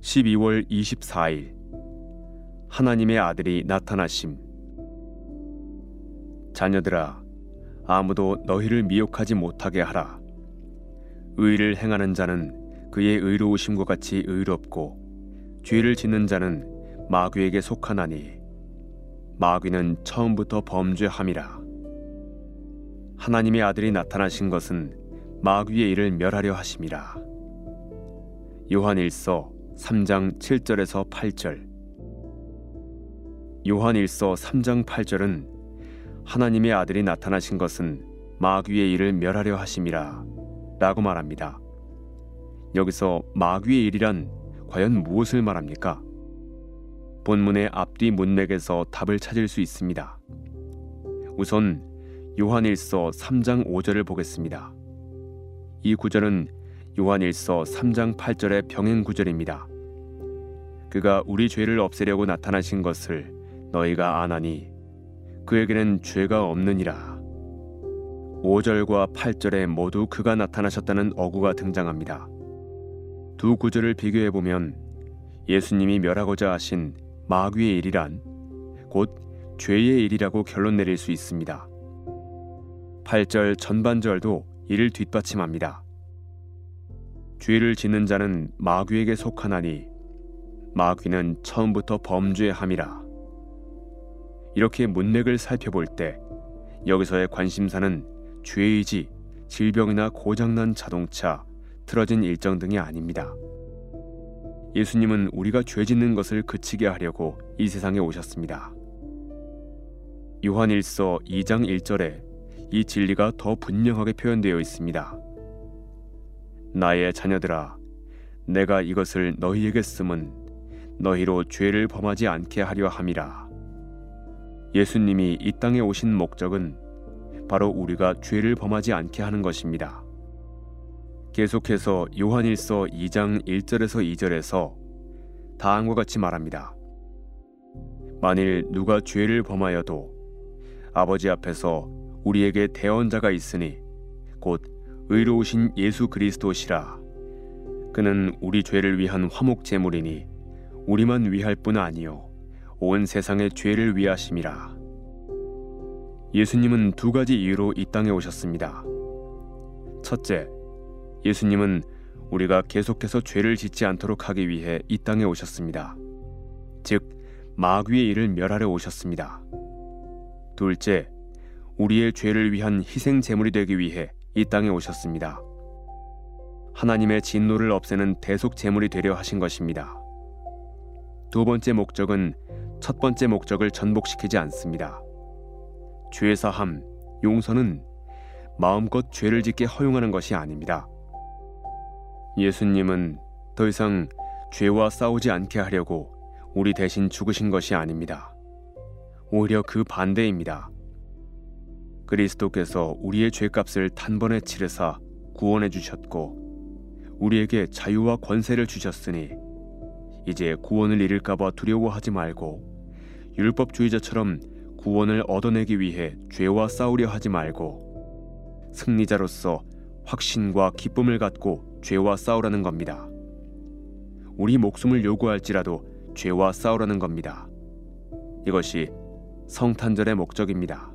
12월 24일. 하나님의 아들이 나타나심. 자녀들아 아무도 너희를 미혹하지 못하게 하라. 의를 행하는 자는 그의 의로우심과 같이 의롭고 죄를 짓는 자는 마귀에게 속하나니 마귀는 처음부터 범죄함이라. 하나님의 아들이 나타나신 것은 마귀의 일을 멸하려 하심이라. 요한일서 3장 7절에서 8절 요한일서 3장 8절은 하나님의 아들이 나타나신 것은 마귀의 일을 멸하려 하심이라 라고 말합니다. 여기서 마귀의 일이란 과연 무엇을 말합니까? 본문의 앞뒤 문맥에서 답을 찾을 수 있습니다. 우선 요한일서 3장 5절을 보겠습니다. 이 구절은 요한일서 3장 8절의 병행 구절입니다. 그가 우리 죄를 없애려고 나타나신 것을 너희가 아나니 그에게는 죄가 없느니라. 5절과 8절에 모두 그가 나타나셨다는 어구가 등장합니다. 두 구절을 비교해 보면 예수님이 멸하고자 하신 마귀의 일이란 곧 죄의 일이라고 결론 내릴 수 있습니다. 8절 전반절도 이를 뒷받침합니다. 죄를 짓는 자는 마귀에게 속하나니 마귀는 처음부터 범죄함이라. 이렇게 문맥을 살펴볼 때 여기서의 관심사는 죄이지 질병이나 고장난 자동차, 틀어진 일정 등이 아닙니다. 예수님은 우리가 죄 짓는 것을 그치게 하려고 이 세상에 오셨습니다. 요한일서 2장 1절에 이 진리가 더 분명하게 표현되어 있습니다. 나의 자녀들아, 내가 이것을 너희에게 쓰면 너희로 죄를 범하지 않게 하려 함이라. 예수님이 이 땅에 오신 목적은 바로 우리가 죄를 범하지 않게 하는 것입니다. 계속해서 요한일서 2장 1절에서 2절에서 다음과 같이 말합니다. 만일 누가 죄를 범하여도 아버지 앞에서 우리에게 대언자가 있으니 곧 의로우신 예수 그리스도시라. 그는 우리 죄를 위한 화목 제물이니 우리만 위할 뿐 아니요 온 세상의 죄를 위하심이라. 예수님은 두 가지 이유로 이 땅에 오셨습니다. 첫째, 예수님은 우리가 계속해서 죄를 짓지 않도록 하기 위해 이 땅에 오셨습니다. 즉, 마귀의 일을 멸하려 오셨습니다. 둘째, 우리의 죄를 위한 희생 제물이 되기 위해 이 땅에 오셨습니다. 하나님의 진노를 없애는 대속 제물이 되려 하신 것입니다. 두 번째 목적은 첫 번째 목적을 전복시키지 않습니다. 죄 사함, 용서는 마음껏 죄를 짓게 허용하는 것이 아닙니다. 예수님은 더 이상 죄와 싸우지 않게 하려고 우리 대신 죽으신 것이 아닙니다. 오히려 그 반대입니다. 그리스도께서 우리의 죄값을 단번에 치르사 구원해 주셨고 우리에게 자유와 권세를 주셨으니 이제 구원을 잃을까봐 두려워하지 말고 율법주의자처럼 구원을 얻어내기 위해 죄와 싸우려 하지 말고 승리자로서 확신과 기쁨을 갖고 죄와 싸우라는 겁니다. 우리 목숨을 요구할지라도 죄와 싸우라는 겁니다. 이것이 성탄절의 목적입니다.